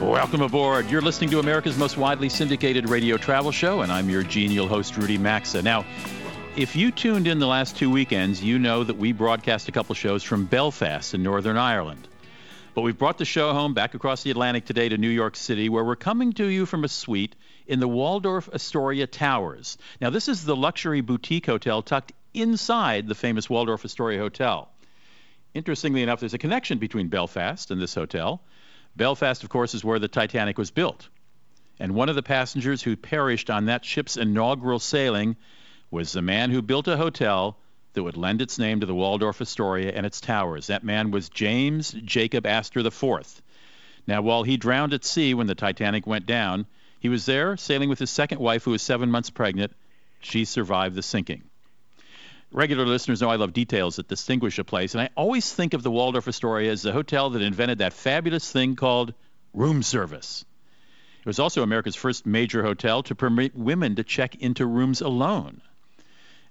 Welcome aboard. You're listening to America's most widely syndicated radio travel show, and I'm your genial host, Rudy Maxa. Now, if you tuned in the last two weekends, you know that we broadcast a couple shows from Belfast in Northern Ireland. But we've brought the show home back across the Atlantic today to New York City, where we're coming to you from a suite in the Waldorf Astoria Towers. Now, this is the luxury boutique hotel tucked inside the famous Waldorf Astoria Hotel. Interestingly enough, there's a connection between Belfast and this hotel. Belfast, of course, is where the Titanic was built. And one of the passengers who perished on that ship's inaugural sailing was the man who built a hotel that would lend its name to the Waldorf Astoria and its towers. That man was James Jacob Astor IV. Now, while he drowned at sea when the Titanic went down, he was there sailing with his second wife, who was seven months pregnant. She survived the sinking. Regular listeners know I love details that distinguish a place, and I always think of the Waldorf Astoria as the hotel that invented that fabulous thing called room service. It was also America's first major hotel to permit women to check into rooms alone.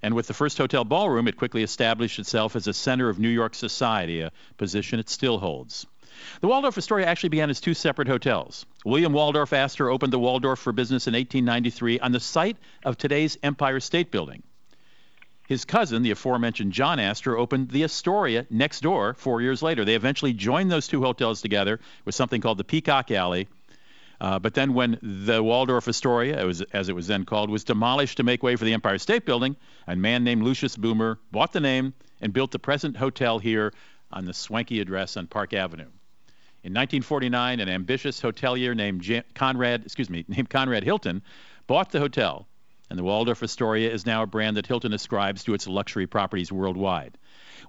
And with the first hotel ballroom, it quickly established itself as a center of New York society, a position it still holds. The Waldorf Astoria actually began as two separate hotels. William Waldorf Astor opened the Waldorf for business in 1893 on the site of today's Empire State Building. His cousin, the aforementioned John Astor, opened the Astoria next door four years later. They eventually joined those two hotels together with something called the Peacock Alley. Uh, but then, when the Waldorf Astoria, it was, as it was then called, was demolished to make way for the Empire State Building, a man named Lucius Boomer bought the name and built the present hotel here on the swanky address on Park Avenue. In 1949, an ambitious hotelier named Jan- Conrad, excuse me, named Conrad Hilton, bought the hotel and the Waldorf Astoria is now a brand that Hilton ascribes to its luxury properties worldwide.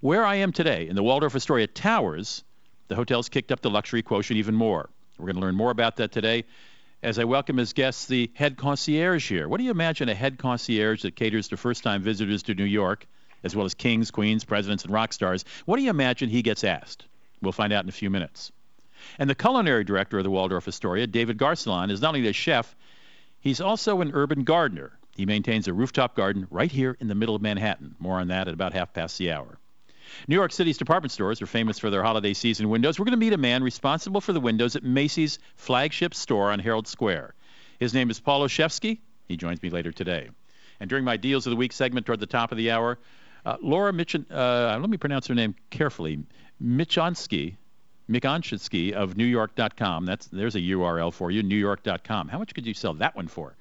Where I am today, in the Waldorf Astoria Towers, the hotel's kicked up the luxury quotient even more. We're going to learn more about that today as I welcome as guests the head concierge here. What do you imagine a head concierge that caters to first time visitors to New York, as well as kings, queens, presidents, and rock stars? What do you imagine he gets asked? We'll find out in a few minutes. And the culinary director of the Waldorf Astoria, David Garcelon, is not only a chef, he's also an urban gardener. He maintains a rooftop garden right here in the middle of Manhattan. More on that at about half past the hour. New York City's department stores are famous for their holiday season windows. We're going to meet a man responsible for the windows at Macy's flagship store on Herald Square. His name is Paul Olszewski. He joins me later today. And during my Deals of the Week segment toward the top of the hour, uh, Laura Michin, uh, let me pronounce her name carefully, Michonsky, Mikonshitsky of NewYork.com. That's there's a URL for you, NewYork.com. How much could you sell that one for?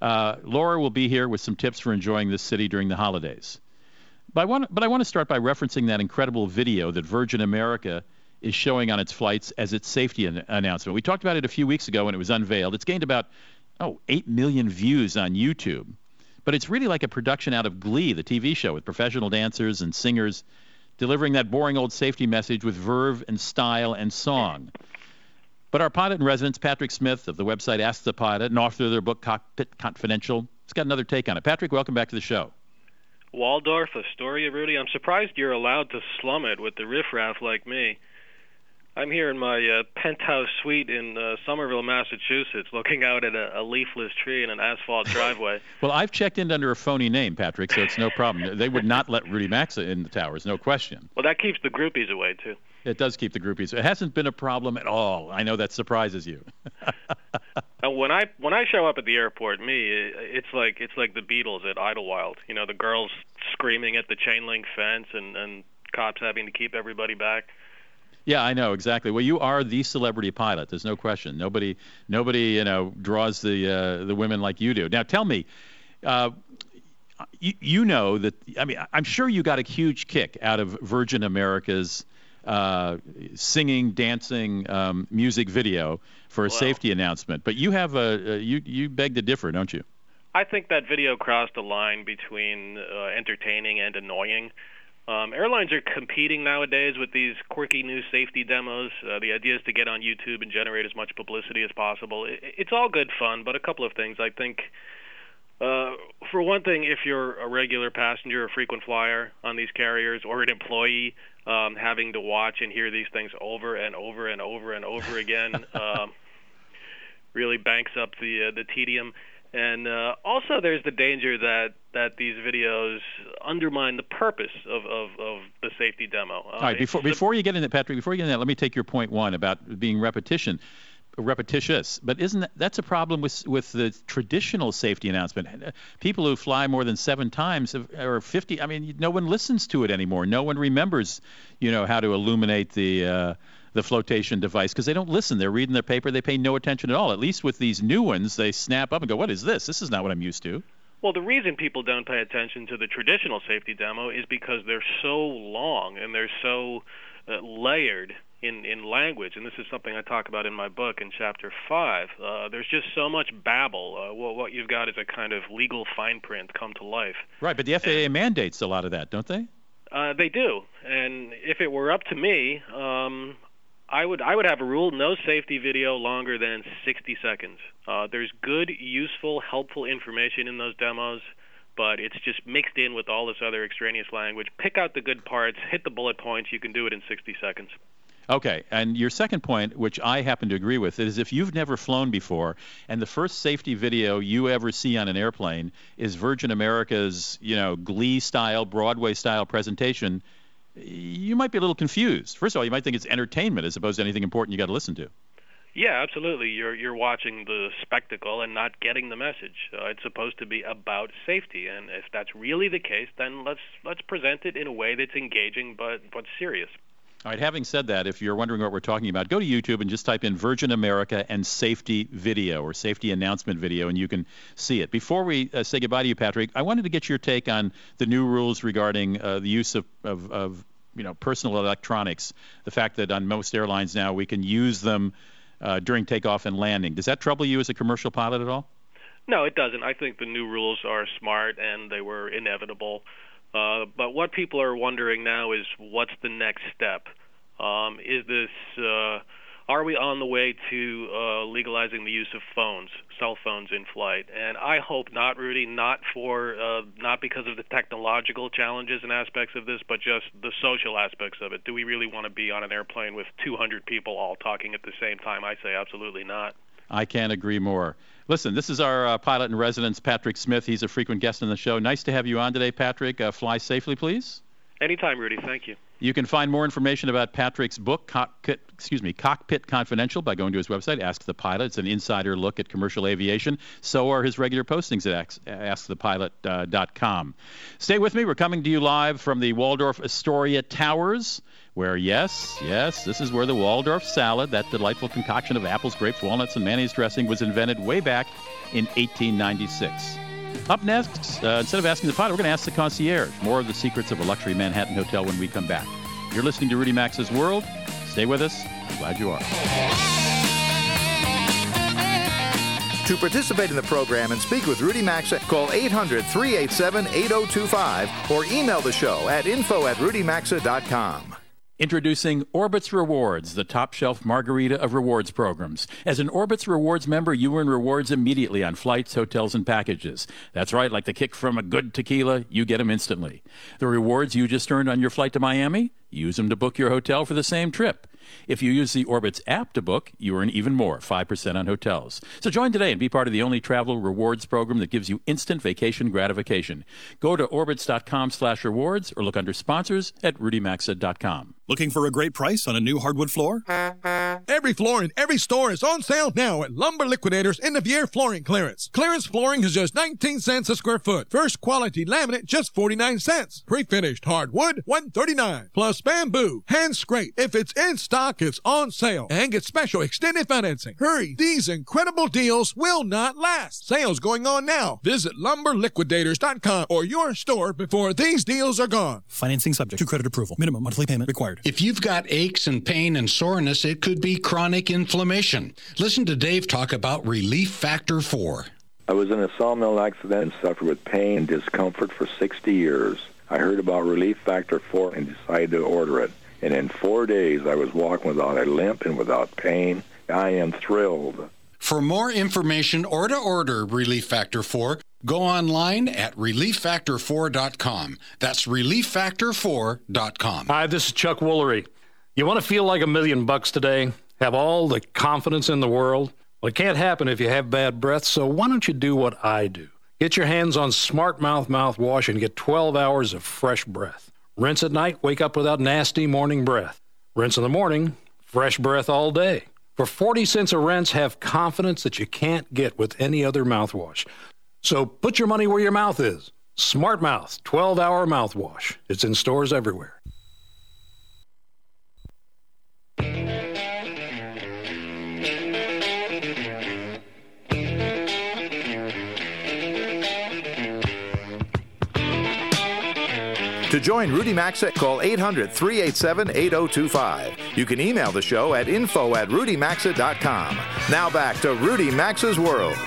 Uh, Laura will be here with some tips for enjoying this city during the holidays. But I, want, but I want to start by referencing that incredible video that Virgin America is showing on its flights as its safety an- announcement. We talked about it a few weeks ago when it was unveiled. It's gained about, oh, 8 million views on YouTube. But it's really like a production out of Glee, the TV show, with professional dancers and singers delivering that boring old safety message with verve and style and song. But our pilot in residence, Patrick Smith of the website Ask the Pilot, and author of their book Cockpit Confidential, has got another take on it. Patrick, welcome back to the show. Waldorf Astoria, Rudy. I'm surprised you're allowed to slum it with the riffraff like me. I'm here in my uh, penthouse suite in uh, Somerville, Massachusetts, looking out at a, a leafless tree and an asphalt driveway. well, I've checked in under a phony name, Patrick, so it's no problem. they would not let Rudy Maxa in the towers, no question. Well, that keeps the groupies away too. It does keep the groupies. It hasn't been a problem at all. I know that surprises you. and when I when I show up at the airport, me, it's like it's like the Beatles at Idlewild. You know, the girls screaming at the chain link fence and and cops having to keep everybody back. Yeah, I know exactly. Well, you are the celebrity pilot. There's no question. Nobody, nobody, you know, draws the uh, the women like you do. Now, tell me, uh, you, you know that. I mean, I'm sure you got a huge kick out of Virgin America's uh, singing, dancing um, music video for a well, safety announcement. But you have a, a you you beg to differ, don't you? I think that video crossed a line between uh, entertaining and annoying. Um, airlines are competing nowadays with these quirky new safety demos. Uh, the idea is to get on YouTube and generate as much publicity as possible. It, it's all good fun, but a couple of things. I think, uh, for one thing, if you're a regular passenger, a frequent flyer on these carriers, or an employee, um, having to watch and hear these things over and over and over and over again um, really banks up the uh, the tedium. And uh, also, there's the danger that, that these videos undermine the purpose of, of, of the safety demo. Uh, All right, before, before you get into Patrick, before you get into that, let me take your point one about being repetition repetitious. But isn't that, that's a problem with with the traditional safety announcement? People who fly more than seven times or 50. I mean, no one listens to it anymore. No one remembers, you know, how to illuminate the. Uh, the flotation device because they don't listen. They're reading their paper. They pay no attention at all. At least with these new ones, they snap up and go, "What is this? This is not what I'm used to." Well, the reason people don't pay attention to the traditional safety demo is because they're so long and they're so uh, layered in in language, and this is something I talk about in my book in chapter five. Uh, there's just so much babble. Uh, what what you've got is a kind of legal fine print come to life. Right, but the FAA and, mandates a lot of that, don't they? Uh, they do, and if it were up to me, um, I would I would have a rule: no safety video longer than 60 seconds. Uh, there's good, useful, helpful information in those demos, but it's just mixed in with all this other extraneous language. Pick out the good parts, hit the bullet points. You can do it in 60 seconds. Okay, and your second point, which I happen to agree with, is if you've never flown before, and the first safety video you ever see on an airplane is Virgin America's, you know, Glee style, Broadway style presentation, you might be a little confused. First of all, you might think it's entertainment as opposed to anything important you got to listen to. Yeah, absolutely. You're you're watching the spectacle and not getting the message. Uh, it's supposed to be about safety, and if that's really the case, then let's let's present it in a way that's engaging but but serious. All right, having said that, if you're wondering what we're talking about, go to YouTube and just type in Virgin America and safety video or safety announcement video, and you can see it. Before we uh, say goodbye to you, Patrick, I wanted to get your take on the new rules regarding uh, the use of, of, of, you know, personal electronics. The fact that on most airlines now we can use them uh, during takeoff and landing. Does that trouble you as a commercial pilot at all? No, it doesn't. I think the new rules are smart and they were inevitable. Uh, but what people are wondering now is what's the next step? Um, is this uh, are we on the way to uh, legalizing the use of phones, cell phones in flight? And I hope not, Rudy. Not for uh, not because of the technological challenges and aspects of this, but just the social aspects of it. Do we really want to be on an airplane with 200 people all talking at the same time? I say absolutely not. I can't agree more. Listen, this is our uh, pilot in residence, Patrick Smith. He's a frequent guest on the show. Nice to have you on today, Patrick. Uh, fly safely, please. Anytime, Rudy. Thank you. You can find more information about Patrick's book, Cockpit, excuse me, Cockpit Confidential, by going to his website, Ask the Pilot. It's an insider look at commercial aviation. So are his regular postings at AskThePilot.com. Uh, Stay with me. We're coming to you live from the Waldorf Astoria Towers, where, yes, yes, this is where the Waldorf salad, that delightful concoction of apples, grapes, walnuts, and mayonnaise dressing, was invented way back in 1896. Up next, uh, instead of asking the pilot, we're going to ask the concierge more of the secrets of a luxury Manhattan hotel when we come back. You're listening to Rudy Maxa's World. Stay with us. I'm glad you are. To participate in the program and speak with Rudy Maxa, call 800 387 8025 or email the show at info at rudymaxa.com. Introducing Orbitz Rewards, the top shelf margarita of rewards programs. As an Orbitz Rewards member, you earn rewards immediately on flights, hotels, and packages. That's right, like the kick from a good tequila, you get them instantly. The rewards you just earned on your flight to Miami, use them to book your hotel for the same trip. If you use the Orbitz app to book, you earn even more, 5% on hotels. So join today and be part of the only travel rewards program that gives you instant vacation gratification. Go to orbitz.com slash rewards or look under sponsors at rudymaxa.com. Looking for a great price on a new hardwood floor? Every floor in every store is on sale now at Lumber Liquidators end of year flooring clearance. Clearance flooring is just 19 cents a square foot. First quality laminate just 49 cents. Pre-finished hardwood 139 plus bamboo hand scrape. If it's in stock, it's on sale and get special extended financing. Hurry, these incredible deals will not last. Sales going on now. Visit lumberliquidators.com or your store before these deals are gone. Financing subject to credit approval. Minimum monthly payment required. If you've got aches and pain and soreness, it could be chronic inflammation. Listen to Dave talk about Relief Factor 4. I was in a sawmill accident and suffered with pain and discomfort for 60 years. I heard about Relief Factor 4 and decided to order it. And in four days, I was walking without a limp and without pain. I am thrilled. For more information or to order Relief Factor 4, go online at relieffactor4.com. That's relieffactor4.com. Hi, this is Chuck Woolery. You want to feel like a million bucks today? Have all the confidence in the world? Well, it can't happen if you have bad breath, so why don't you do what I do? Get your hands on Smart Mouth mouthwash and get 12 hours of fresh breath. Rinse at night, wake up without nasty morning breath. Rinse in the morning, fresh breath all day. For 40 cents a rinse, have confidence that you can't get with any other mouthwash. So put your money where your mouth is. Smart Mouth 12 hour mouthwash. It's in stores everywhere. To join Rudy Maxa, call 800 387 8025. You can email the show at info at rudymaxa.com. Now back to Rudy Maxa's World.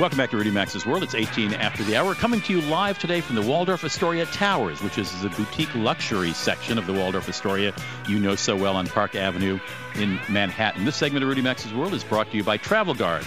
Welcome back to Rudy Maxa's World. It's 18 after the hour. Coming to you live today from the Waldorf Astoria Towers, which is the boutique luxury section of the Waldorf Astoria you know so well on Park Avenue in Manhattan. This segment of Rudy Maxa's World is brought to you by Travel Guard.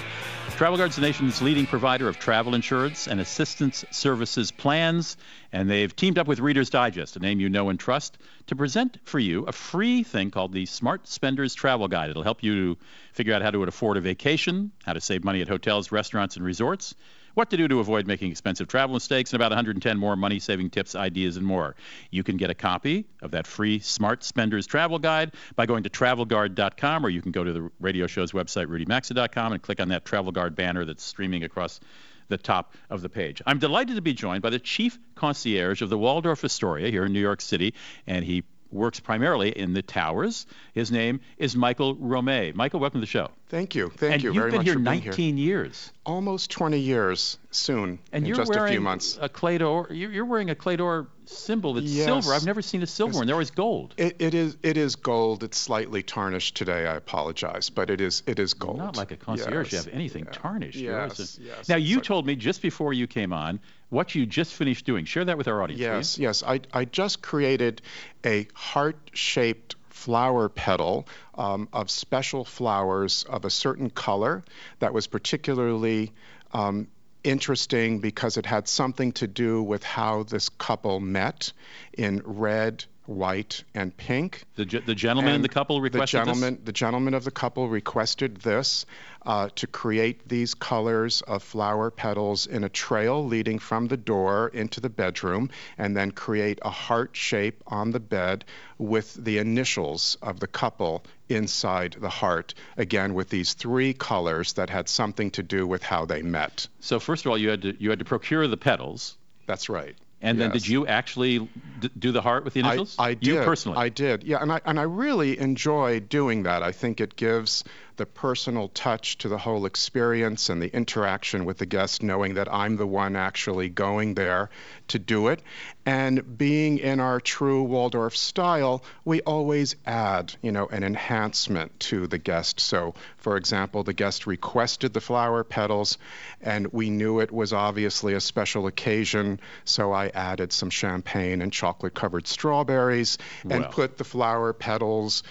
Travel Guard's the nation's leading provider of travel insurance and assistance services plans, and they've teamed up with Reader's Digest, a name you know and trust, to present for you a free thing called the Smart Spenders Travel Guide. It'll help you figure out how to afford a vacation, how to save money at hotels, restaurants, and resorts what to do to avoid making expensive travel mistakes, and about 110 more money saving tips, ideas, and more. You can get a copy of that free Smart Spenders Travel Guide by going to travelguard.com, or you can go to the radio show's website, rudymaxa.com, and click on that Travel Guard banner that's streaming across the top of the page. I'm delighted to be joined by the chief concierge of the Waldorf Astoria here in New York City, and he works primarily in the towers. His name is Michael Romei. Michael, welcome to the show. Thank you. Thank and you you've been here for 19 here. years. Almost 20 years soon. And in you're just wearing a few months. a Clefs d'Or. You're, you're wearing a Clefs d'Or symbol that's Yes. silver. I've never seen a silver Yes. one. They're always gold. It, it is it is gold. It's slightly tarnished today. I apologize, but it is it is gold. Not like a concierge. You have anything tarnished. You're always Yes, a- yes. Now It's you like- told me just before you came on what you just finished doing. Share that with our audience. Yes, yes. I, I just created a heart-shaped flower petal um, of special flowers of a certain color that was particularly um, interesting because it had something to do with how this couple met in red, white, and pink. The, the gentleman in And the couple requested the gentleman, The gentleman of the couple requested this uh, to create these colors of flower petals in a trail leading from the door into the bedroom, and then create a heart shape on the bed with the initials of the couple inside the heart. Again, with these three colors that had something to do with how they met. So first of all, you had to you had to procure the petals, That's right. And then Yes. did you actually d- do the heart with the initials? I, I did. You personally. I did. Yeah, and I and I really enjoy doing that. I think it gives the personal touch to the whole experience and the interaction with the guest, knowing that I'm the one actually going there to do it. And being in our true Waldorf style, we always add, you know, an enhancement to the guest. So, for example, the guest requested the flower petals, and we knew it was obviously a special occasion, so I added some champagne and chocolate-covered strawberries and Well. put the flower petals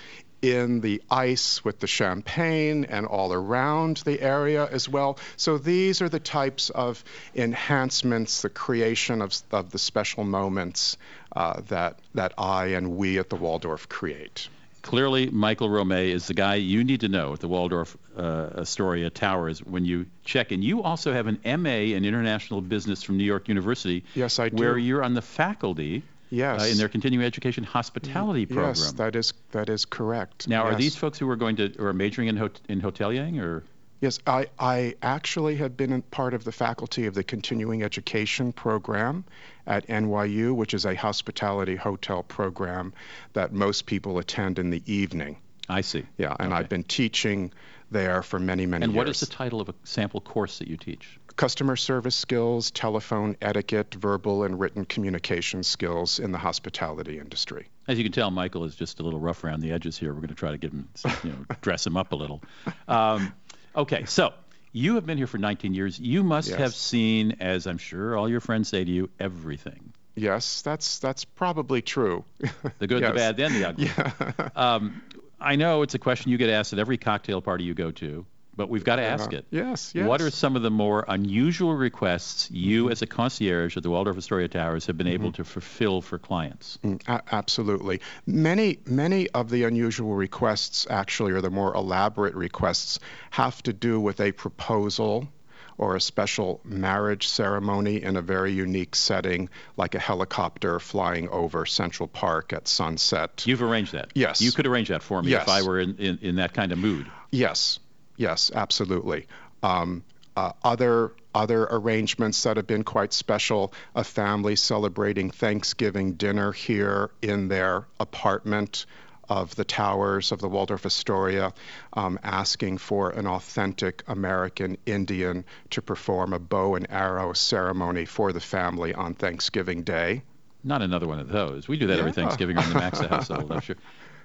in the ice with the champagne and all around the area as well. So these are the types of enhancements, the creation of, of the special moments uh, that that I and we at the Waldorf create. Clearly, Michael Romei is the guy you need to know at the Waldorf uh, Astoria Towers when you check in. You also have an MA in International Business from New York University. Yes, I do. Where you're on the faculty Yes. uh, in their continuing education hospitality program. Yes, that is that is correct. now, are these folks who are going to or are majoring in hot- in hoteliering or? Yes, I, I actually have been a part of the faculty of the continuing education program at NYU, which is a hospitality hotel program that most people attend in the evening. I see. Yeah, and Okay. I've been teaching there for many, many And years. what is the title of a sample course that you teach? Customer service skills, telephone etiquette, verbal and written communication skills in the hospitality industry. As you can tell, Michael is just a little rough around the edges here. We're going to try to give him, you know, dress him up a little. Um, okay, so you have been here for 19 years. You must Yes. have seen, as I'm sure all your friends say to you, everything. Yes, that's that's probably true. The good, Yes. the bad, and the ugly. Yeah. Um, I know it's a question you get asked at every cocktail party you go to, but we've got to ask it. yes, yes. What are some of the more unusual requests you, as a concierge at the Waldorf Astoria Towers, have been able to fulfill for clients? Mm, a- absolutely. Many many of the unusual requests actually or the more elaborate requests have to do with a proposal or a special marriage ceremony in a very unique setting like a helicopter flying over Central Park at sunset. You've arranged that. Yes. You could arrange that for me Yes. if I were in, in, in that kind of mood. Yes, yes, absolutely. Um, uh, other other arrangements that have been quite special: a family celebrating Thanksgiving dinner here in their apartment of the towers of the Waldorf Astoria, um, asking for an authentic American Indian to perform a bow and arrow ceremony for the family on Thanksgiving Day. Not another one of those. We do that every Thanksgiving in the Maxa household. I'm sure.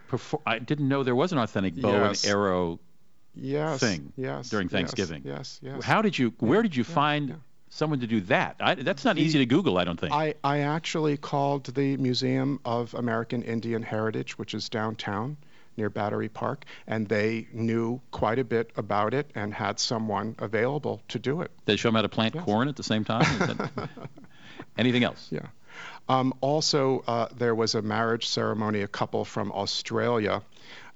Perfor- I didn't know there was an authentic bow Yes. and arrow Yes, thing yes, during yes, Thanksgiving. Yes, yes. How did you? Where did you find someone to do that? I, that's not easy to Google. I don't think. I, I actually called the Museum of American Indian Heritage, which is downtown near Battery Park, and they knew quite a bit about it and had someone available to do it. They show them how to plant corn at the same time. That- Anything else? Yeah. Um, also, uh, there was a marriage ceremony, a couple from Australia,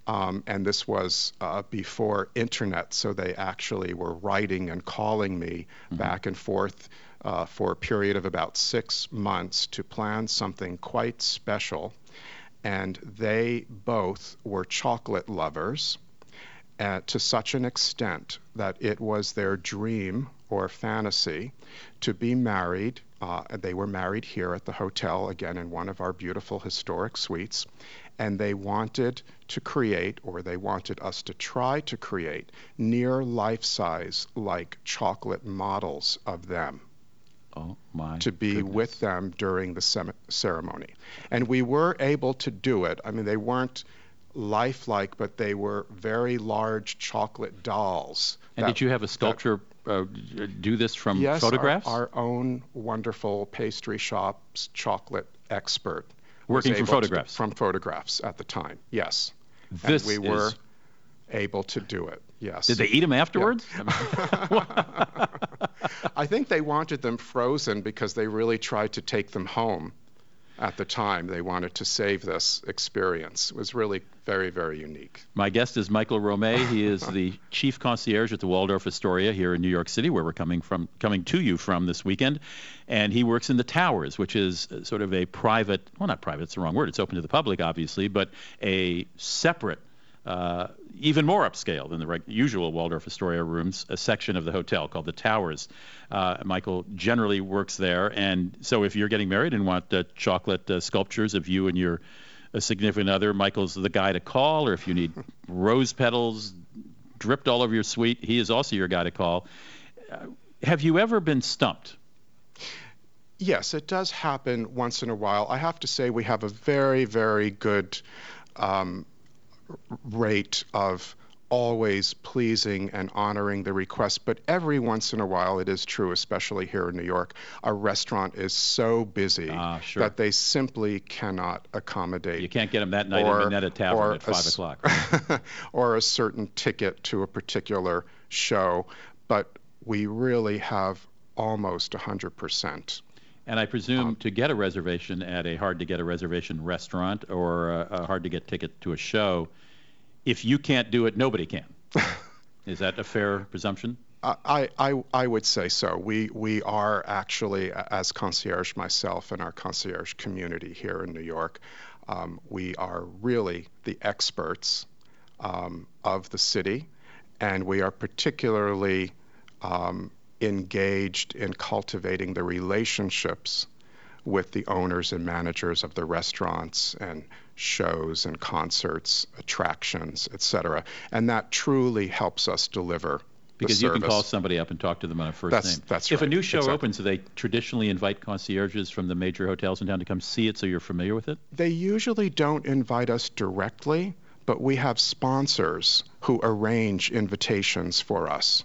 um, and this was uh, before internet, so they actually were writing and calling me back and forth uh, for a period of about six months to plan something quite special. And they both were chocolate lovers uh, to such an extent that it was their dream or fantasy to be married. Uh, they were married here at the hotel, again in one of our beautiful historic suites. And they wanted to create, or they wanted us to try to create, near life size like chocolate models of them Oh my. to be with them during the sem- ceremony. And we were able to do it. I mean, they weren't lifelike, but they were very large chocolate dolls. And that- did you have a that- sculptor uh, do this from yes, our- photographs? Our, own wonderful pastry shop's chocolate expert. Working from able to- photographs. from photographs at the time, yes. This and we were is- able to do it, yes. Did they eat them afterwards? I think they wanted them frozen because they really tried to take them home at the time. They wanted to save this experience. It was really very, very unique. My guest is Michael Romei. He is the chief concierge at the Waldorf Astoria here in New York City, where we're coming from, coming to you from this weekend. And he works in the Towers, which is sort of a private, well, not private, it's the wrong word. It's open to the public, obviously, but a separate, uh, even more upscale than the reg- usual Waldorf Astoria rooms, a section of the hotel called the Towers. Uh, Michael generally works there, and so if you're getting married and want uh, chocolate uh, sculptures of you and your a significant other, Michael's the guy to call, or if you need rose petals dripped all over your suite, he is also your guy to call. Uh, have you ever been stumped? Yes, it does happen once in a while. I have to say we have a very, very good um, rate of always pleasing and honoring the request, but every once in a while it is true, especially here in New York, a restaurant is so busy Ah, sure. that they simply cannot accommodate. You can't get them that night or- in Minetta Tavern at a 5 s- o'clock. or a certain ticket to a particular show, but we really have almost 100%. And I presume Um, to get a reservation at a hard to get a reservation restaurant or a, a hard to get ticket to a show, if you can't do it, nobody can. is that a fair presumption? I, I, I would say so. We, we are actually, as concierge myself and our concierge community here in New York, um, we are really the experts um, of the city, and we are particularly um, engaged in cultivating the relationships with the owners and managers of the restaurants and shows and concerts, attractions, etc. And that truly helps us deliver Because you can call somebody up and talk to them on a first That's- name. that's if a new show Exactly. opens, do they traditionally invite concierges from the major hotels in town to come see it so you're familiar with it? They usually don't invite us directly, but we have sponsors who arrange invitations for us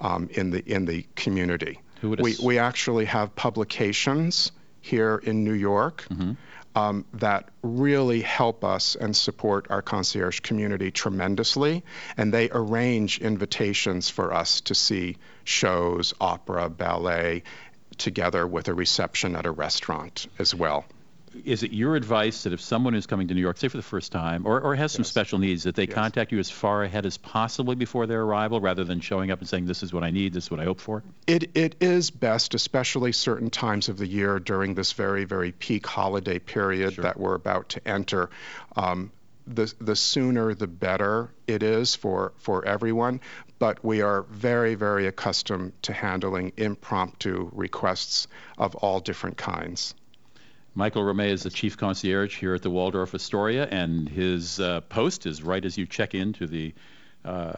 um, in the in the community. Who would we we actually have publications here in New York. Mm-hmm. Um, that really help us and support our concierge community tremendously. And they arrange invitations for us to see shows, opera, ballet, together with a reception at a restaurant as well is it your advice that if someone is coming to New York, say for the first time, or, or has some Yes. special needs, that they Yes. contact you as far ahead as possibly before their arrival, rather than showing up and saying, "This is what I need, this is what I hope for"? It, it is best, especially certain times of the year during this very, very peak holiday period that we're about to enter. Um, the, the sooner the better it is for, for everyone, but we are very, very accustomed to handling impromptu requests of all different kinds. Michael Romei is the chief concierge here at the Waldorf Astoria, and his uh, post is right as you check into the uh,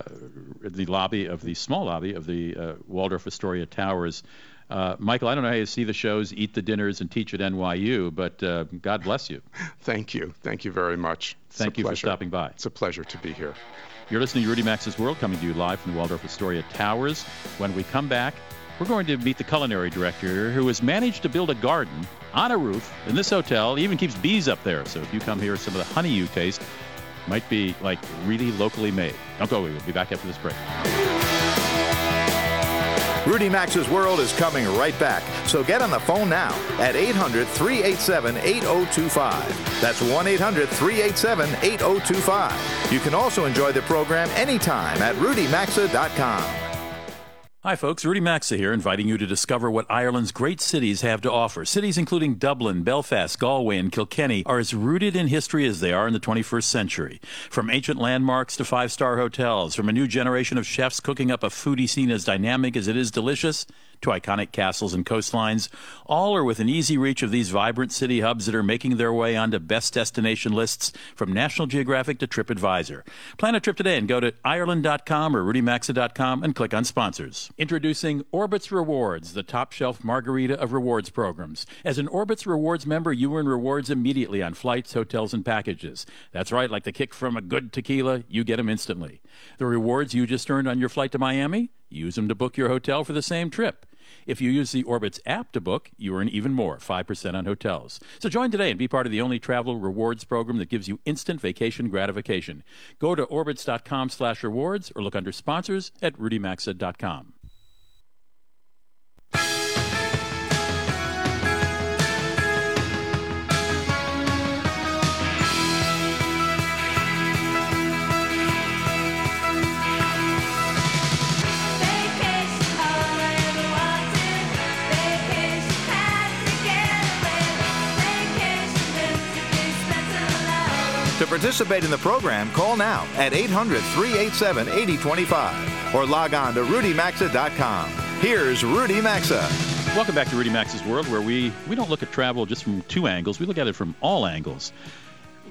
the lobby of the small lobby of the uh, Waldorf Astoria Towers. Uh, Michael, I don't know how you see the shows, eat the dinners, and teach at NYU, but uh, God bless you. Thank you. Thank you very much. It's Thank you for stopping by. It's a pleasure to be here. You're listening to Rudy Maxa's World, coming to you live from the Waldorf Astoria Towers. When we come back, we're going to meet the culinary director who has managed to build a garden on a roof in this hotel. He even keeps bees up there. So if you come here, some of the honey you taste might be like really locally made. Don't go away. We'll be back after this break. Rudy Maxa's World is coming right back. So get on the phone now at 800 387 8025. That's 1 800 387 8025. You can also enjoy the program anytime at rudymaxa.com. Hi, folks. Rudy Maxa here, inviting you to discover what Ireland's great cities have to offer. Cities including Dublin, Belfast, Galway, and Kilkenny are as rooted in history as they are in the 21st century. From ancient landmarks to five star hotels, from a new generation of chefs cooking up a foodie scene as dynamic as it is delicious, to iconic castles and coastlines, all are within easy reach of these vibrant city hubs that are making their way onto best destination lists from National Geographic to TripAdvisor. Plan a trip today and go to Ireland.com or RudyMaxa.com and click on sponsors. Introducing Orbitz Rewards, the top shelf margarita of rewards programs. As an Orbitz Rewards member, you earn rewards immediately on flights, hotels, and packages. That's right, like the kick from a good tequila, you get them instantly. The rewards you just earned on your flight to Miami, use them to book your hotel for the same trip. If you use the Orbitz app to book, you earn even more, 5% on hotels. So join today and be part of the only travel rewards program that gives you instant vacation gratification. Go to orbitz.com slash rewards or look under sponsors at rudymaxa.com. To participate in the program, call now at 800 387 8025 or log on to rudymaxa.com. Here's Rudy Maxa. Welcome back to Rudy Maxa's World, where we, we don't look at travel just from two angles, we look at it from all angles.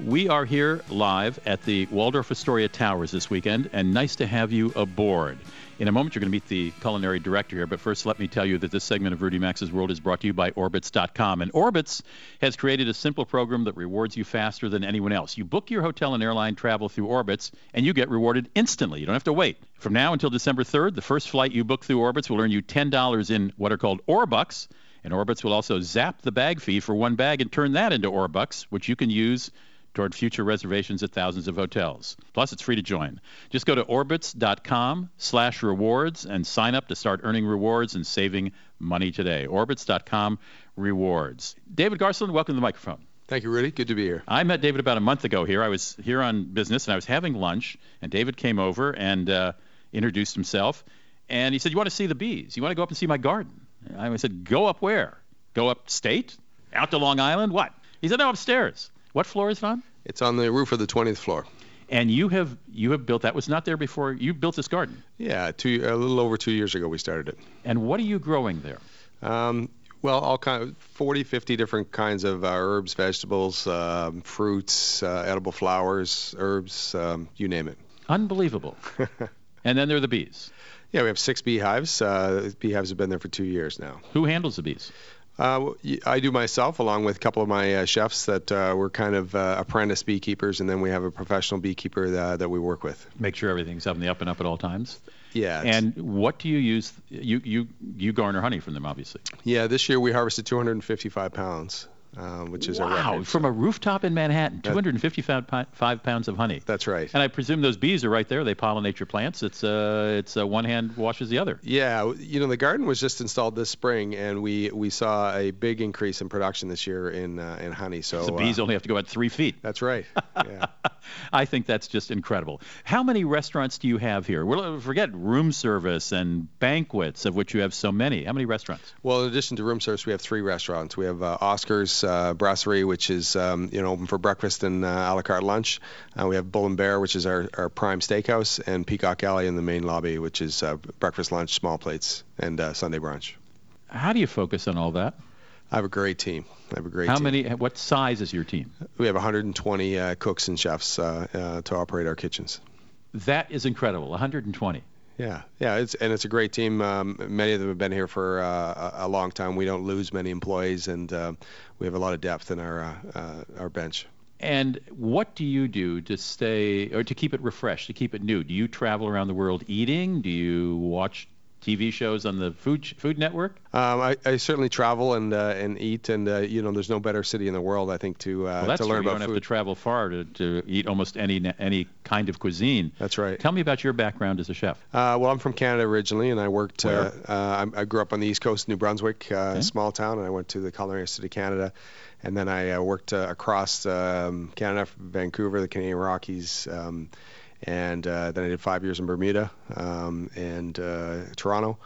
We are here live at the Waldorf Astoria Towers this weekend, and nice to have you aboard. In a moment, you're going to meet the culinary director here, but first, let me tell you that this segment of Rudy Maxa's World is brought to you by Orbitz.com. And Orbitz has created a simple program that rewards you faster than anyone else. You book your hotel and airline travel through Orbitz, and you get rewarded instantly. You don't have to wait. From now until December 3rd, the first flight you book through Orbitz will earn you $10 in what are called Orbucks. And Orbitz will also zap the bag fee for one bag and turn that into Orbucks, which you can use toward future reservations at thousands of hotels. Plus, it's free to join. Just go to orbitz.com slash rewards and sign up to start earning rewards and saving money today. Orbitz.com rewards. David Garcelon, welcome to the microphone. Thank you, Rudy. Good to be here. I met David about a month ago here. I was here on business and I was having lunch, and David came over and uh, introduced himself. And he said, You want to see the bees? You want to go up and see my garden? I said, Go up where? Go upstate? Out to Long Island? What? He said, No, upstairs. What floor is it on? It's on the roof of the 20th floor. And you have you have built that was not there before. You built this garden. Yeah, two, a little over two years ago we started it. And what are you growing there? Um, well, all kind of 40, 50 different kinds of uh, herbs, vegetables, um, fruits, uh, edible flowers, herbs, um, you name it. Unbelievable. and then there are the bees. Yeah, we have six beehives. Uh, beehives have been there for two years now. Who handles the bees? Uh, I do myself, along with a couple of my uh, chefs that uh, we're kind of uh, apprentice beekeepers, and then we have a professional beekeeper that, that we work with. Make sure everything's up and the up and up at all times. Yeah. And what do you use? You you you garner honey from them, obviously. Yeah. This year we harvested 255 pounds uh, which is wow, from a rooftop in Manhattan, 255 pounds of honey. That's right. And I presume those bees are right there. They pollinate your plants. It's uh, it's uh, one hand washes the other. Yeah, you know the garden was just installed this spring, and we we saw a big increase in production this year in uh, in honey. So the bees uh, only have to go out three feet. That's right. Yeah. I think that's just incredible. How many restaurants do you have here? Well, forget room service and banquets, of which you have so many. How many restaurants? Well, in addition to room service, we have three restaurants. We have uh, Oscar's uh, Brasserie, which is um, you know open for breakfast and uh, a la carte lunch. Uh, we have Bull and Bear, which is our, our prime steakhouse, and Peacock Alley in the main lobby, which is uh, breakfast, lunch, small plates, and uh, Sunday brunch. How do you focus on all that? I have a great team. I have a great How team. many? What size is your team? We have 120 uh, cooks and chefs uh, to operate our kitchens. That is incredible. 120. Yeah, yeah, it's and it's a great team. Um, many of them have been here for uh, a long time. We don't lose many employees, and uh, we have a lot of depth in our uh, our bench. And what do you do to stay or to keep it refreshed, to keep it new? Do you travel around the world eating? Do you watch TV shows on the Food Food Network? Um, I, I, certainly travel and uh, and eat, and uh, you know, there's no better city in the world, I think, to uh, well, to learn true. about you don't food. have to travel far to, to eat almost any any kind of cuisine. That's right. Tell me about your background as a chef. Uh, well, I'm from Canada originally, and I worked. Where? Uh, I grew up on the east coast, New Brunswick, uh, Okay. small town, and I went to the Culinary Institute of Canada, and then I uh, worked uh, across um, Canada, Vancouver, the Canadian Rockies. Um, and uh, then I did five years in Bermuda um, and uh, Toronto,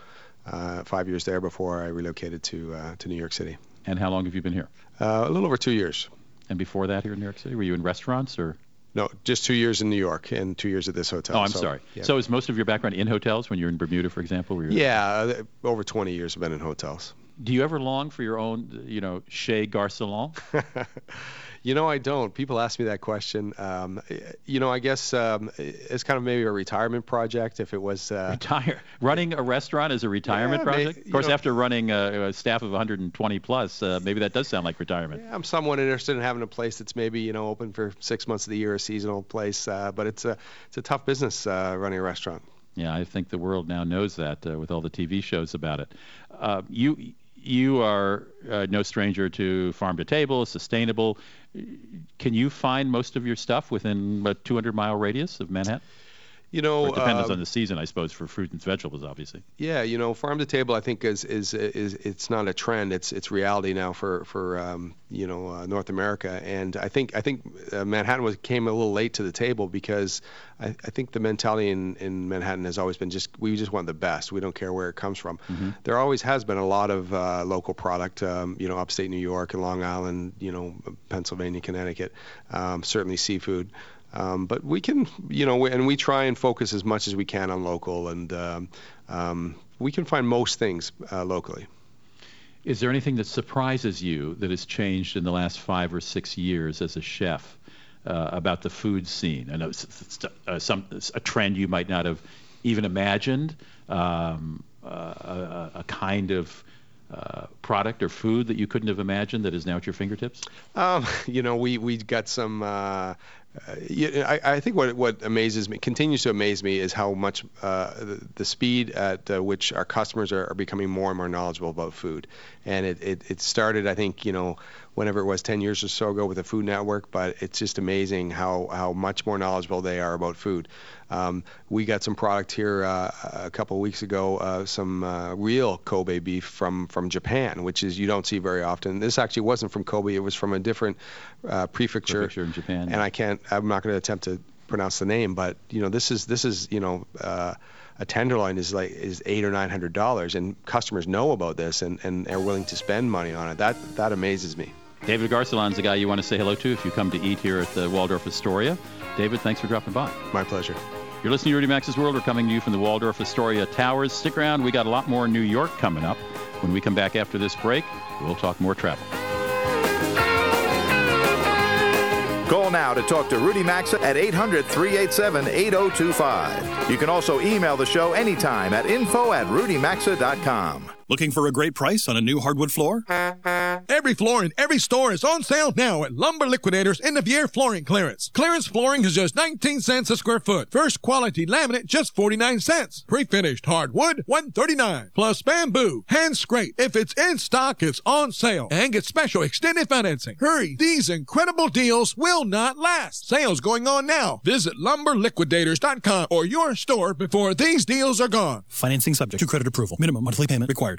uh, five years there before I relocated to uh, to New York City. And how long have you been here? Uh, a little over two years. And before that, here in New York City, were you in restaurants or? No, just two years in New York and two years at this hotel. oh, I'm So, sorry. yeah. So is most of your background in hotels when you're in Bermuda, for example? Yeah, over 20 years I've been in hotels. Do you ever long for your own, you know, Chez Garcelon? You know, I don't. People ask me that question. Um, you know, I guess um, it's kind of maybe a retirement project if it was. Uh, Retire. Running a restaurant is a retirement Yeah, project? you of course, know- after running a, a staff of 120 plus, uh, maybe that does sound like retirement. I'm somewhat interested in having a place that's maybe you know open for six months of the year, a seasonal place. Uh, but it's a it's a tough business uh, running a restaurant. Yeah, I think the world now knows that uh, with all the TV shows about it. Uh, you you are uh, no stranger to farm to table, sustainable. Can you find most of your stuff within a 200 mile radius of Manhattan? You know, Or it depends uh, on the season, I suppose, for fruit and vegetables, obviously. Yeah, you know, farm to table, I think is is is it's not a trend. It's it's reality now for for um, you know uh, North America, and I think I think uh, Manhattan was came a little late to the table because I, I think the mentality in in Manhattan has always been just we just want the best. We don't care where it comes from. There always has been a lot of uh, local product, um, you know, upstate New York and Long Island, you know, Pennsylvania, Connecticut, um, certainly seafood. Um, but we can, you know, and we try and focus as much as we can on local, and um, um, we can find most things uh, locally. Is there anything that surprises you that has changed in the last five or six years as a chef uh, about the food scene? I know it's, it's, uh, some a trend you might not have even imagined, um, uh, a, a kind of uh, product or food that you couldn't have imagined that is now at your fingertips. Um, you know, we we got some. Uh, uh, I, I think what what amazes me, continues to amaze me, is how much uh, the, the speed at uh, which our customers are, are becoming more and more knowledgeable about food. And it, it, it started, I think, you know, whenever it was 10 years or so ago with the Food Network, but it's just amazing how, how much more knowledgeable they are about food. Um, we got some product here uh, a couple of weeks ago, uh, some uh, real Kobe beef from, from Japan, which is you don't see very often. This actually wasn't from Kobe; it was from a different uh, prefecture. Prefecture in Japan. And I can't. I'm not going to attempt to pronounce the name, but you know, this is this is you know. A tenderloin is like is eight or nine hundred dollars, and customers know about this and, and are willing to spend money on it. That that amazes me. David Garcelon's the guy you want to say hello to if you come to eat here at the Waldorf Astoria. David, thanks for dropping by. My pleasure. You're listening to Rudy Maxa's World. We're coming to you from the Waldorf Astoria Towers. Stick around. We got a lot more New York coming up. When we come back after this break, we'll talk more travel. Call now to talk to Rudy Maxa at 800 387 8025. You can also email the show anytime at info at rudymaxa.com. Looking for a great price on a new hardwood floor? Every floor in every store is on sale now at Lumber Liquidators end of year flooring clearance. Clearance flooring is just 19 cents a square foot. First quality laminate just 49 cents. Pre-finished hardwood 139 plus bamboo hand scrape. If it's in stock, it's on sale and get special extended financing. Hurry, these incredible deals will not last. Sales going on now. Visit lumberliquidators.com or your store before these deals are gone. Financing subject to credit approval. Minimum monthly payment required.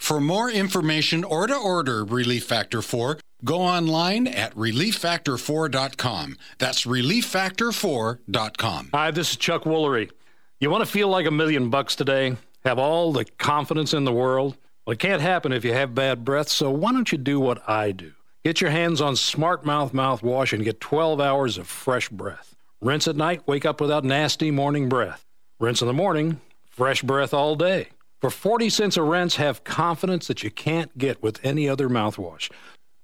For more information or to order Relief Factor 4, go online at relieffactor4.com. That's relieffactor4.com. Hi, this is Chuck Woolery. You want to feel like a million bucks today? Have all the confidence in the world? Well, it can't happen if you have bad breath, so why don't you do what I do? Get your hands on Smart Mouth mouthwash and get 12 hours of fresh breath. Rinse at night, wake up without nasty morning breath. Rinse in the morning, fresh breath all day. For 40 cents a rinse, have confidence that you can't get with any other mouthwash.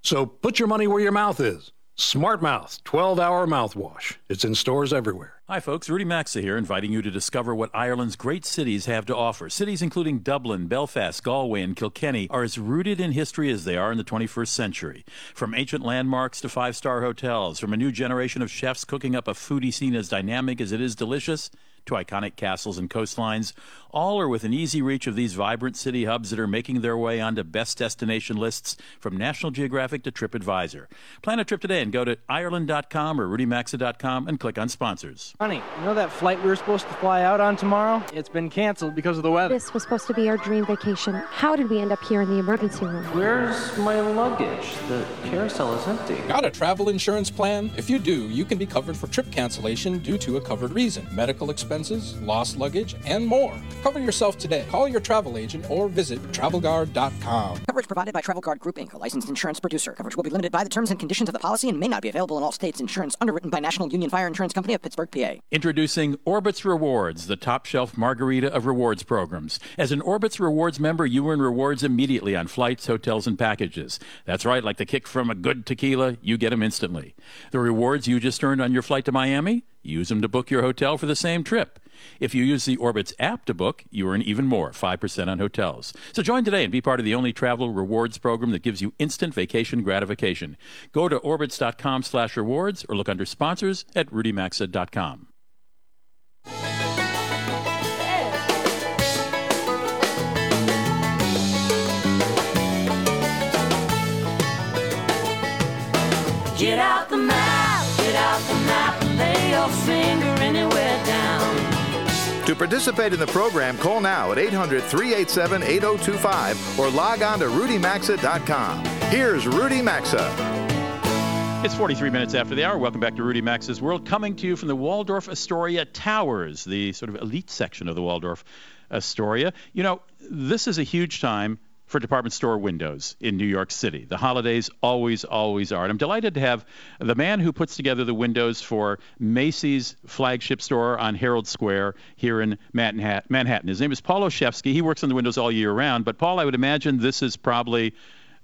So put your money where your mouth is. Smart Mouth 12 hour mouthwash. It's in stores everywhere. Hi, folks. Rudy Maxa here, inviting you to discover what Ireland's great cities have to offer. Cities including Dublin, Belfast, Galway, and Kilkenny are as rooted in history as they are in the 21st century. From ancient landmarks to five star hotels, from a new generation of chefs cooking up a foodie scene as dynamic as it is delicious, to iconic castles and coastlines, all are within easy reach of these vibrant city hubs that are making their way onto best destination lists from National Geographic to TripAdvisor. Plan a trip today and go to Ireland.com or RudyMaxa.com and click on sponsors. Honey, you know that flight we were supposed to fly out on tomorrow? It's been canceled because of the weather. This was supposed to be our dream vacation. How did we end up here in the emergency room? Where's my luggage? The carousel is empty. Got a travel insurance plan? If you do, you can be covered for trip cancellation due to a covered reason, medical expenses, lost luggage, and more. Cover yourself today. Call your travel agent or visit travelguard.com. Coverage provided by Travel Guard Group Inc., a licensed insurance producer. Coverage will be limited by the terms and conditions of the policy and may not be available in all states. Insurance underwritten by National Union Fire Insurance Company of Pittsburgh, PA. Introducing Orbitz Rewards, the top shelf margarita of rewards programs. As an Orbitz Rewards member, you earn rewards immediately on flights, hotels, and packages. That's right, like the kick from a good tequila, you get them instantly. The rewards you just earned on your flight to Miami, use them to book your hotel for the same trip. If you use the Orbitz app to book, you earn even more, 5% on hotels. So join today and be part of the only travel rewards program that gives you instant vacation gratification. Go to orbitz.com slash rewards or look under sponsors at rudymaxa.com. Get out To participate in the program, call now at 800 387 8025 or log on to rudymaxa.com. Here's Rudy Maxa. It's 43 minutes after the hour. Welcome back to Rudy Maxa's World, coming to you from the Waldorf Astoria Towers, the sort of elite section of the Waldorf Astoria. You know, this is a huge time for department store windows in New York City. The holidays always, always are. And I'm delighted to have the man who puts together the windows for Macy's flagship store on Herald Square here in Manhattan. His name is Paul Olszewski. He works on the windows all year round. But, Paul, I would imagine this is probably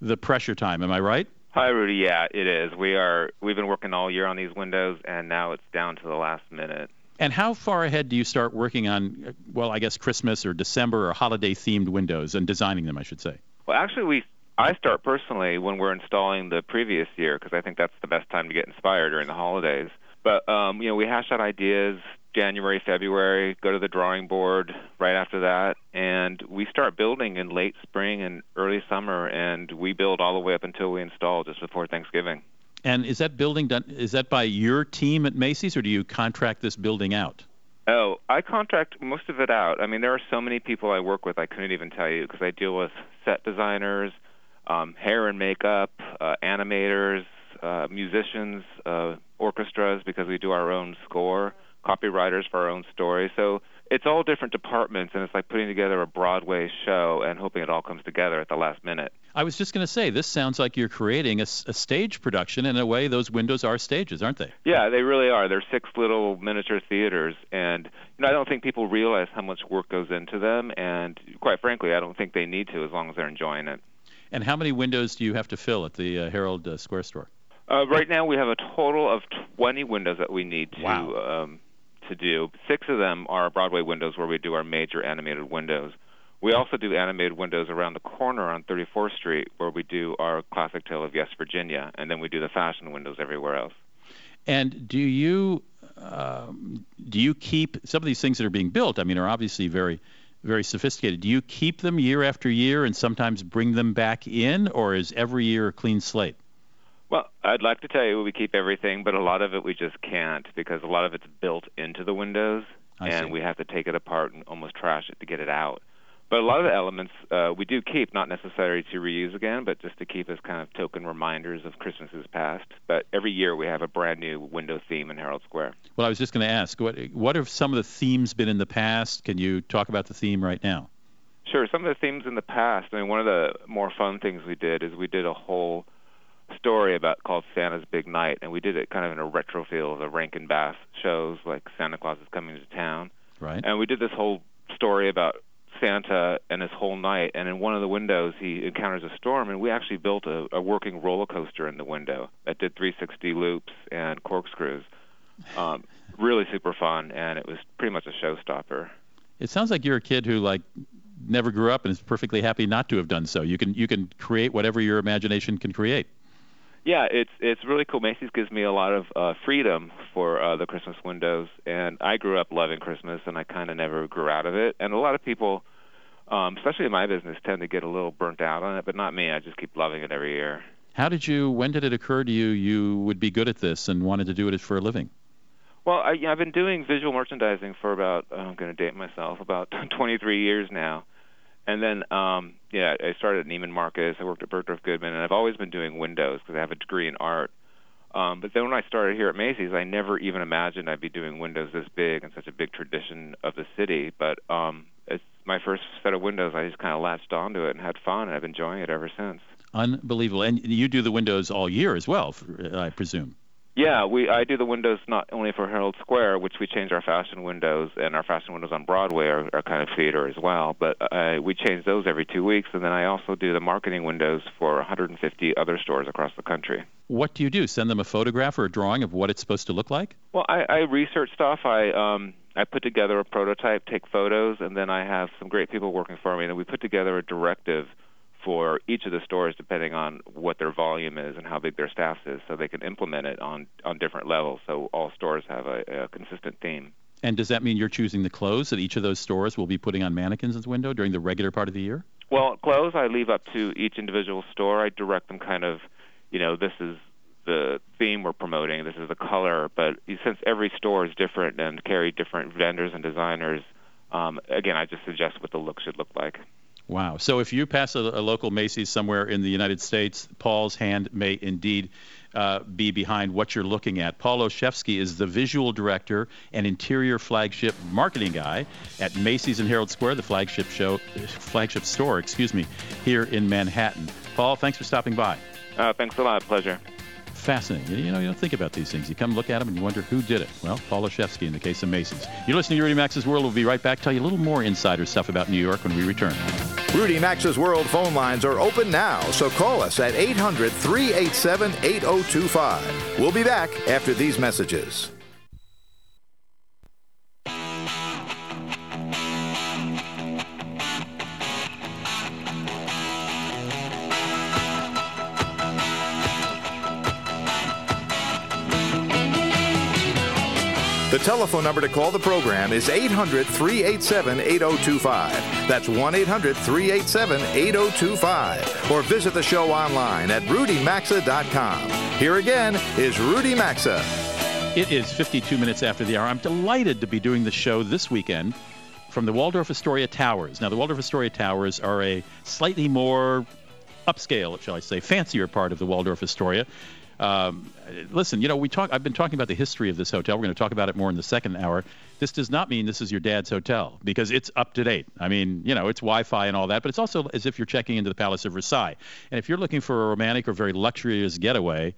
the pressure time. Am I right? Hi, Rudy. Yeah, it is. We are. We've been working all year on these windows, and now it's down to the last minute. And how far ahead do you start working on, well, I guess Christmas or December or holiday themed windows and designing them, I should say? Well, actually, we I start personally when we're installing the previous year because I think that's the best time to get inspired during the holidays. But um, you know, we hash out ideas January, February, go to the drawing board right after that, and we start building in late spring and early summer, and we build all the way up until we install just before Thanksgiving. And is that building done? Is that by your team at Macy's, or do you contract this building out? Oh, I contract most of it out. I mean, there are so many people I work with, I couldn't even tell you because I deal with set designers, um, hair and makeup, uh, animators, uh, musicians, uh, orchestras, because we do our own score, copywriters for our own story. So it's all different departments, and it's like putting together a Broadway show and hoping it all comes together at the last minute. I was just going to say, this sounds like you're creating a stage production. In a way, those windows are stages, aren't they? Yeah, they really are. They're six little miniature theaters, and you know, I don't think people realize how much work goes into them. And quite frankly, I don't think they need to, as long as they're enjoying it. And how many windows do you have to fill at the uh, Herald uh, Square store? Uh, right now, we have a total of 20 windows that we need to um, to do. Six of them are Broadway windows, where we do our major animated windows. We also do animated windows around the corner on 34th Street, where we do our classic tale of Yes, Virginia, and then we do the fashion windows everywhere else. And do you um, do you keep some of these things that are being built? I mean, are obviously very very sophisticated. Do you keep them year after year and sometimes bring them back in, or is every year a clean slate? Well, I'd like to tell you we keep everything, but a lot of it we just can't because a lot of it's built into the windows, I and see. we have to take it apart and almost trash it to get it out. But a lot of the elements uh, we do keep, not necessary to reuse again, but just to keep as kind of token reminders of Christmases past. But every year we have a brand new window theme in Herald Square. Well, I was just going to ask, what what have some of the themes been in the past? Can you talk about the theme right now? Sure. Some of the themes in the past. I mean, one of the more fun things we did is we did a whole story about called Santa's Big Night, and we did it kind of in a retro feel of the Rankin Bass shows, like Santa Claus is coming to town. Right. And we did this whole story about Santa and his whole night. And in one of the windows, he encounters a storm, and we actually built a, a working roller coaster in the window that did 360 loops and corkscrews. Um, really super fun, and it was pretty much a showstopper. It sounds like you're a kid who like never grew up and is perfectly happy not to have done so. You can you can create whatever your imagination can create. Yeah, it's it's really cool. Macy's gives me a lot of uh, freedom for uh, the Christmas windows, and I grew up loving Christmas, and I kind of never grew out of it. And a lot of people, um, especially in my business, tend to get a little burnt out on it, but not me. I just keep loving it every year. How did you? When did it occur to you you would be good at this and wanted to do it as for a living? Well, I, you know, I've been doing visual merchandising for about oh, I'm going to date myself about 23 years now, and then um, yeah, I started at Neiman Marcus. I worked at Bergdorf Goodman, and I've always been doing windows because I have a degree in art. Um, but then when I started here at Macy's, I never even imagined I'd be doing windows this big and such a big tradition of the city. But um, it's my first set of windows. I just kind of latched onto it and had fun, and I've been enjoying it ever since. Unbelievable. And you do the windows all year as well, I presume. Yeah, we I do the windows not only for Herald Square, which we change our fashion windows, and our fashion windows on Broadway are, are kind of theater as well. But uh, we change those every two weeks, and then I also do the marketing windows for 150 other stores across the country. What do you do? Send them a photograph or a drawing of what it's supposed to look like? Well, I, I research stuff. I um I put together a prototype, take photos, and then I have some great people working for me, and we put together a directive for each of the stores depending on what their volume is and how big their staff is so they can implement it on on different levels so all stores have a, a consistent theme And does that mean you're choosing the clothes that each of those stores will be putting on mannequins in the window during the regular part of the year? well clothes i leave up to each individual store i direct them kind of you know this is the theme we're promoting this is the color but since every store is different and carry different vendors and designers um, again i just suggest what the look should look like Wow. So if you pass a, a local Macy's somewhere in the United States, Paul's hand may indeed uh, be behind what you're looking at. Paul Olszewski is the visual director and interior flagship marketing guy at Macy's in Herald Square, the flagship show, flagship store, excuse me, here in Manhattan. Paul, thanks for stopping by. Uh, thanks a lot pleasure Fascinating. You know, you don't think about these things. You come look at them and you wonder who did it. Well, Paul Olszewski in the case of Macy's. You're listening to Rudy Maxa's World. We'll be right back. Tell you a little more insider stuff about New York when we return. Rudy Maxa's World phone lines are open now, so call us at 800 387 8025. We'll be back after these messages. The telephone number to call the program is 800 387 8025. That's 1 800 387 8025. Or visit the show online at rudymaxa.com. Here again is Rudy Maxa. It is 52 minutes after the hour. I'm delighted to be doing the show this weekend from the Waldorf Astoria Towers. Now, the Waldorf Astoria Towers are a slightly more upscale, shall I say, fancier part of the Waldorf Astoria. Um, listen, you know, we talk. I've been talking about the history of this hotel. We're going to talk about it more in the second hour. This does not mean this is your dad's hotel because it's up to date. I mean, you know, it's Wi-Fi and all that, but it's also as if you're checking into the Palace of Versailles. And if you're looking for a romantic or very luxurious getaway,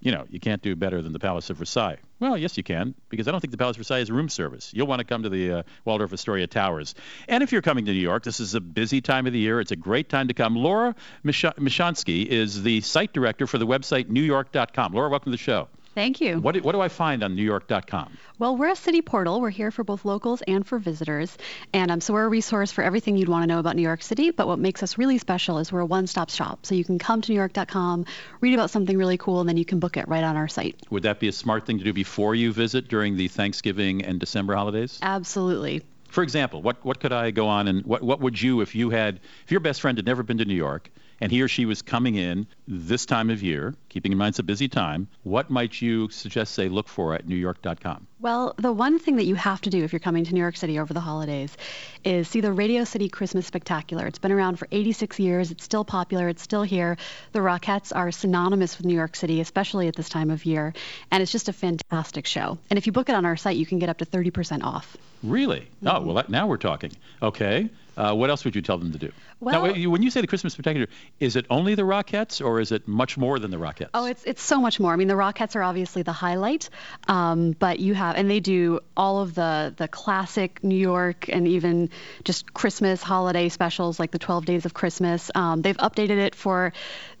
you know, you can't do better than the Palace of Versailles. Well, yes, you can, because I don't think the Palace of Versailles has room service. You'll want to come to the uh, Waldorf Astoria Towers. And if you're coming to New York, this is a busy time of the year. It's a great time to come. Laura Mishansky is the site director for the website newyork.com. Laura, welcome to the show. Thank you. What do, what do I find on newyork.com? Well, we're a city portal. We're here for both locals and for visitors. And um, so we're a resource for everything you'd want to know about New York City. But what makes us really special is we're a one stop shop. So you can come to newyork.com, read about something really cool, and then you can book it right on our site. Would that be a smart thing to do before you visit during the Thanksgiving and December holidays? Absolutely. For example, what, what could I go on and what, what would you, if you had, if your best friend had never been to New York, and he or she was coming in this time of year, keeping in mind it's a busy time, what might you suggest they look for at newyork.com? Well, the one thing that you have to do if you're coming to New York City over the holidays is see the Radio City Christmas Spectacular. It's been around for 86 years. It's still popular. It's still here. The Rockettes are synonymous with New York City, especially at this time of year. And it's just a fantastic show. And if you book it on our site, you can get up to 30% off. Really? Mm-hmm. Oh, well, that, now we're talking. Okay. Uh, what else would you tell them to do? Well, now, when you say the Christmas Spectacular, is it only the Rockettes or is it much more than the Rockettes? Oh, it's it's so much more. I mean, the Rockettes are obviously the highlight, um, but you have and they do all of the the classic New York and even just Christmas holiday specials like the 12 Days of Christmas. Um, they've updated it for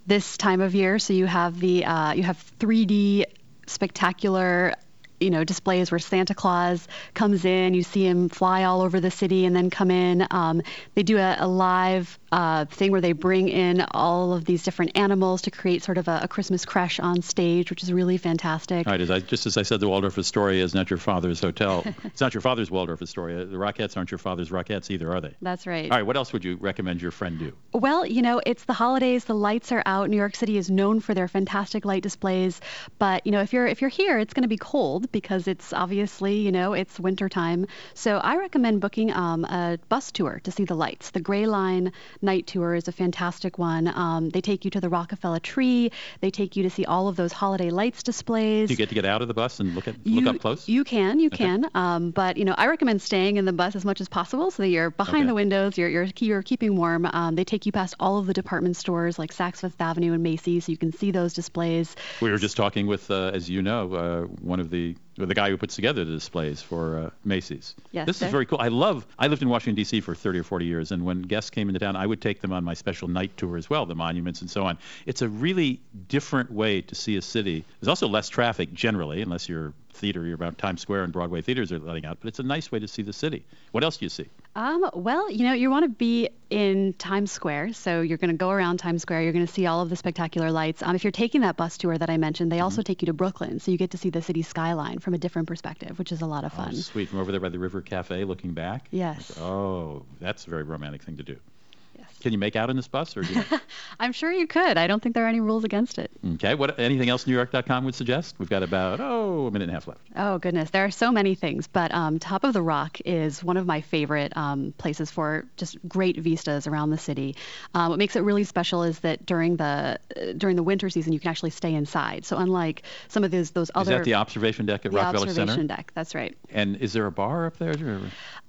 this time of year, so you have the uh, you have 3D spectacular you know displays where Santa Claus comes in, you see him fly all over the city and then come in. Um, they do a, a live uh, thing where they bring in all of these different animals to create sort of a, a Christmas crash on stage, which is really fantastic. All right, as I, just as I said, the Waldorf Astoria is not your father's hotel. it's not your father's Waldorf Astoria. The Rockettes aren't your father's Rockettes either, are they? That's right. All right, what else would you recommend your friend do? Well, you know, it's the holidays. The lights are out. New York City is known for their fantastic light displays, but you know, if you're if you're here, it's going to be cold because it's obviously you know it's winter time. So I recommend booking um, a bus tour to see the lights. The Gray Line night tour is a fantastic one. Um, they take you to the Rockefeller tree. They take you to see all of those holiday lights displays. Do you get to get out of the bus and look at you, look up close? You can, you okay. can. Um, but you know, I recommend staying in the bus as much as possible so that you're behind okay. the windows. You're you're you're keeping warm. Um, they take you past all of the department stores like Saks Fifth Avenue and Macy's, so you can see those displays. We were just talking with, uh, as you know, uh, one of the the guy who puts together the displays for uh, Macy's. Yes, this is very cool. I love. I lived in Washington D.C. for 30 or 40 years, and when guests came into town, I would take them on my special night tour as well, the monuments and so on. It's a really different way to see a city. There's also less traffic generally, unless you're theater, you're about Times Square and Broadway theaters are letting out. But it's a nice way to see the city. What else do you see? Um, well, you know, you want to be in Times Square, so you're going to go around Times Square. You're going to see all of the spectacular lights. Um, if you're taking that bus tour that I mentioned, they mm-hmm. also take you to Brooklyn, so you get to see the city skyline from a different perspective, which is a lot of fun. Oh, sweet! From over there by the River Cafe, looking back. Yes. Like, oh, that's a very romantic thing to do. Can you make out in this bus, or? You... I'm sure you could. I don't think there are any rules against it. Okay. What? Anything else NewYork.com would suggest? We've got about oh a minute and a half left. Oh goodness, there are so many things. But um, Top of the Rock is one of my favorite um, places for just great vistas around the city. Um, what makes it really special is that during the uh, during the winter season you can actually stay inside. So unlike some of those those other. Is that the observation deck at the Rockefeller observation Center? deck. That's right. And is there a bar up there?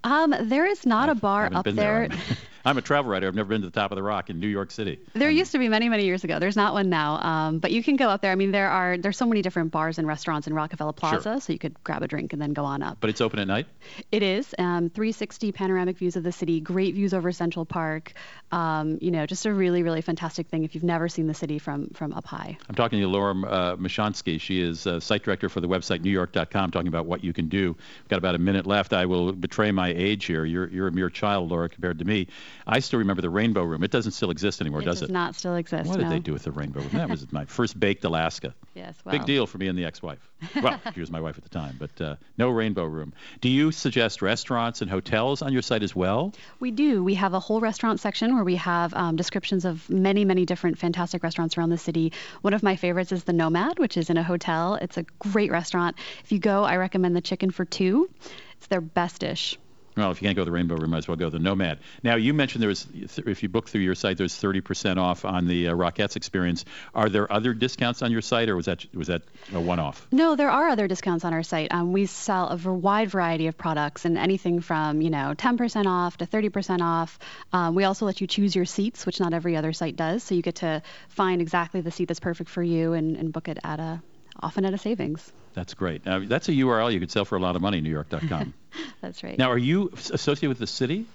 Um, there is not I've, a bar up there. there. I'm a travel writer. I've never been to the top of the rock in New York City. There um, used to be many, many years ago. There's not one now, um, but you can go up there. I mean, there are there's so many different bars and restaurants in Rockefeller Plaza, sure. so you could grab a drink and then go on up. But it's open at night. It is. Um, 360 panoramic views of the city, great views over Central Park. Um, you know, just a really, really fantastic thing if you've never seen the city from from up high. I'm talking to Laura uh, Mishansky. She is uh, site director for the website NewYork.com, talking about what you can do. We've got about a minute left. I will betray my age here. You're you're a mere child, Laura, compared to me. I still remember the Rainbow Room. It doesn't still exist anymore, it does, does it? not still exist. What did they do with the Rainbow Room? That was my first baked Alaska. Yes, well. Big deal for me and the ex-wife. Well, she was my wife at the time, but uh, no Rainbow Room. Do you suggest restaurants and hotels on your site as well? We do. We have a whole restaurant section where we have um, descriptions of many, many different fantastic restaurants around the city. One of my favorites is the Nomad, which is in a hotel. It's a great restaurant. If you go, I recommend the Chicken for Two. It's their best dish. Well, if you can't go to the Rainbow Room, might as well go to the Nomad. Now, you mentioned there was, if you book through your site, there's 30% off on the uh, Rockettes experience. Are there other discounts on your site, or was that was that a one-off? No, there are other discounts on our site. Um, we sell a wide variety of products, and anything from you know 10% off to 30% off. Um, we also let you choose your seats, which not every other site does. So you get to find exactly the seat that's perfect for you and, and book it at a often at a savings. That's great. Uh, that's a URL you could sell for a lot of money, NewYork.com. that's right. Now, are you associated with the city?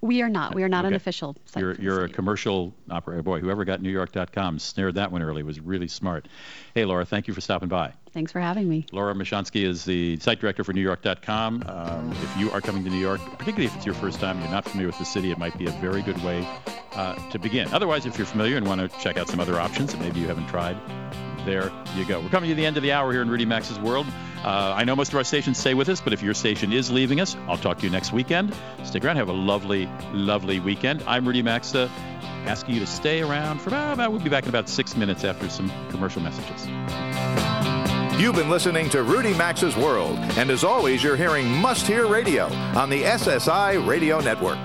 We are not. We are not okay. an official site. You're, you're a commercial operator. Boy, whoever got NewYork.com snared that one early was really smart. Hey, Laura, thank you for stopping by. Thanks for having me. Laura Mashansky is the site director for NewYork.com. Um, if you are coming to New York, particularly if it's your first time, you're not familiar with the city, it might be a very good way uh, to begin. Otherwise, if you're familiar and want to check out some other options that maybe you haven't tried, there you go. We're coming to the end of the hour here in Rudy Maxa's World. Uh, I know most of our stations stay with us, but if your station is leaving us, I'll talk to you next weekend. Stick around. Have a lovely, lovely weekend. I'm Rudy Maxa, asking you to stay around for about, about we'll be back in about six minutes after some commercial messages. You've been listening to Rudy Maxa's World, and as always, you're hearing Must Hear Radio on the SSI Radio Network.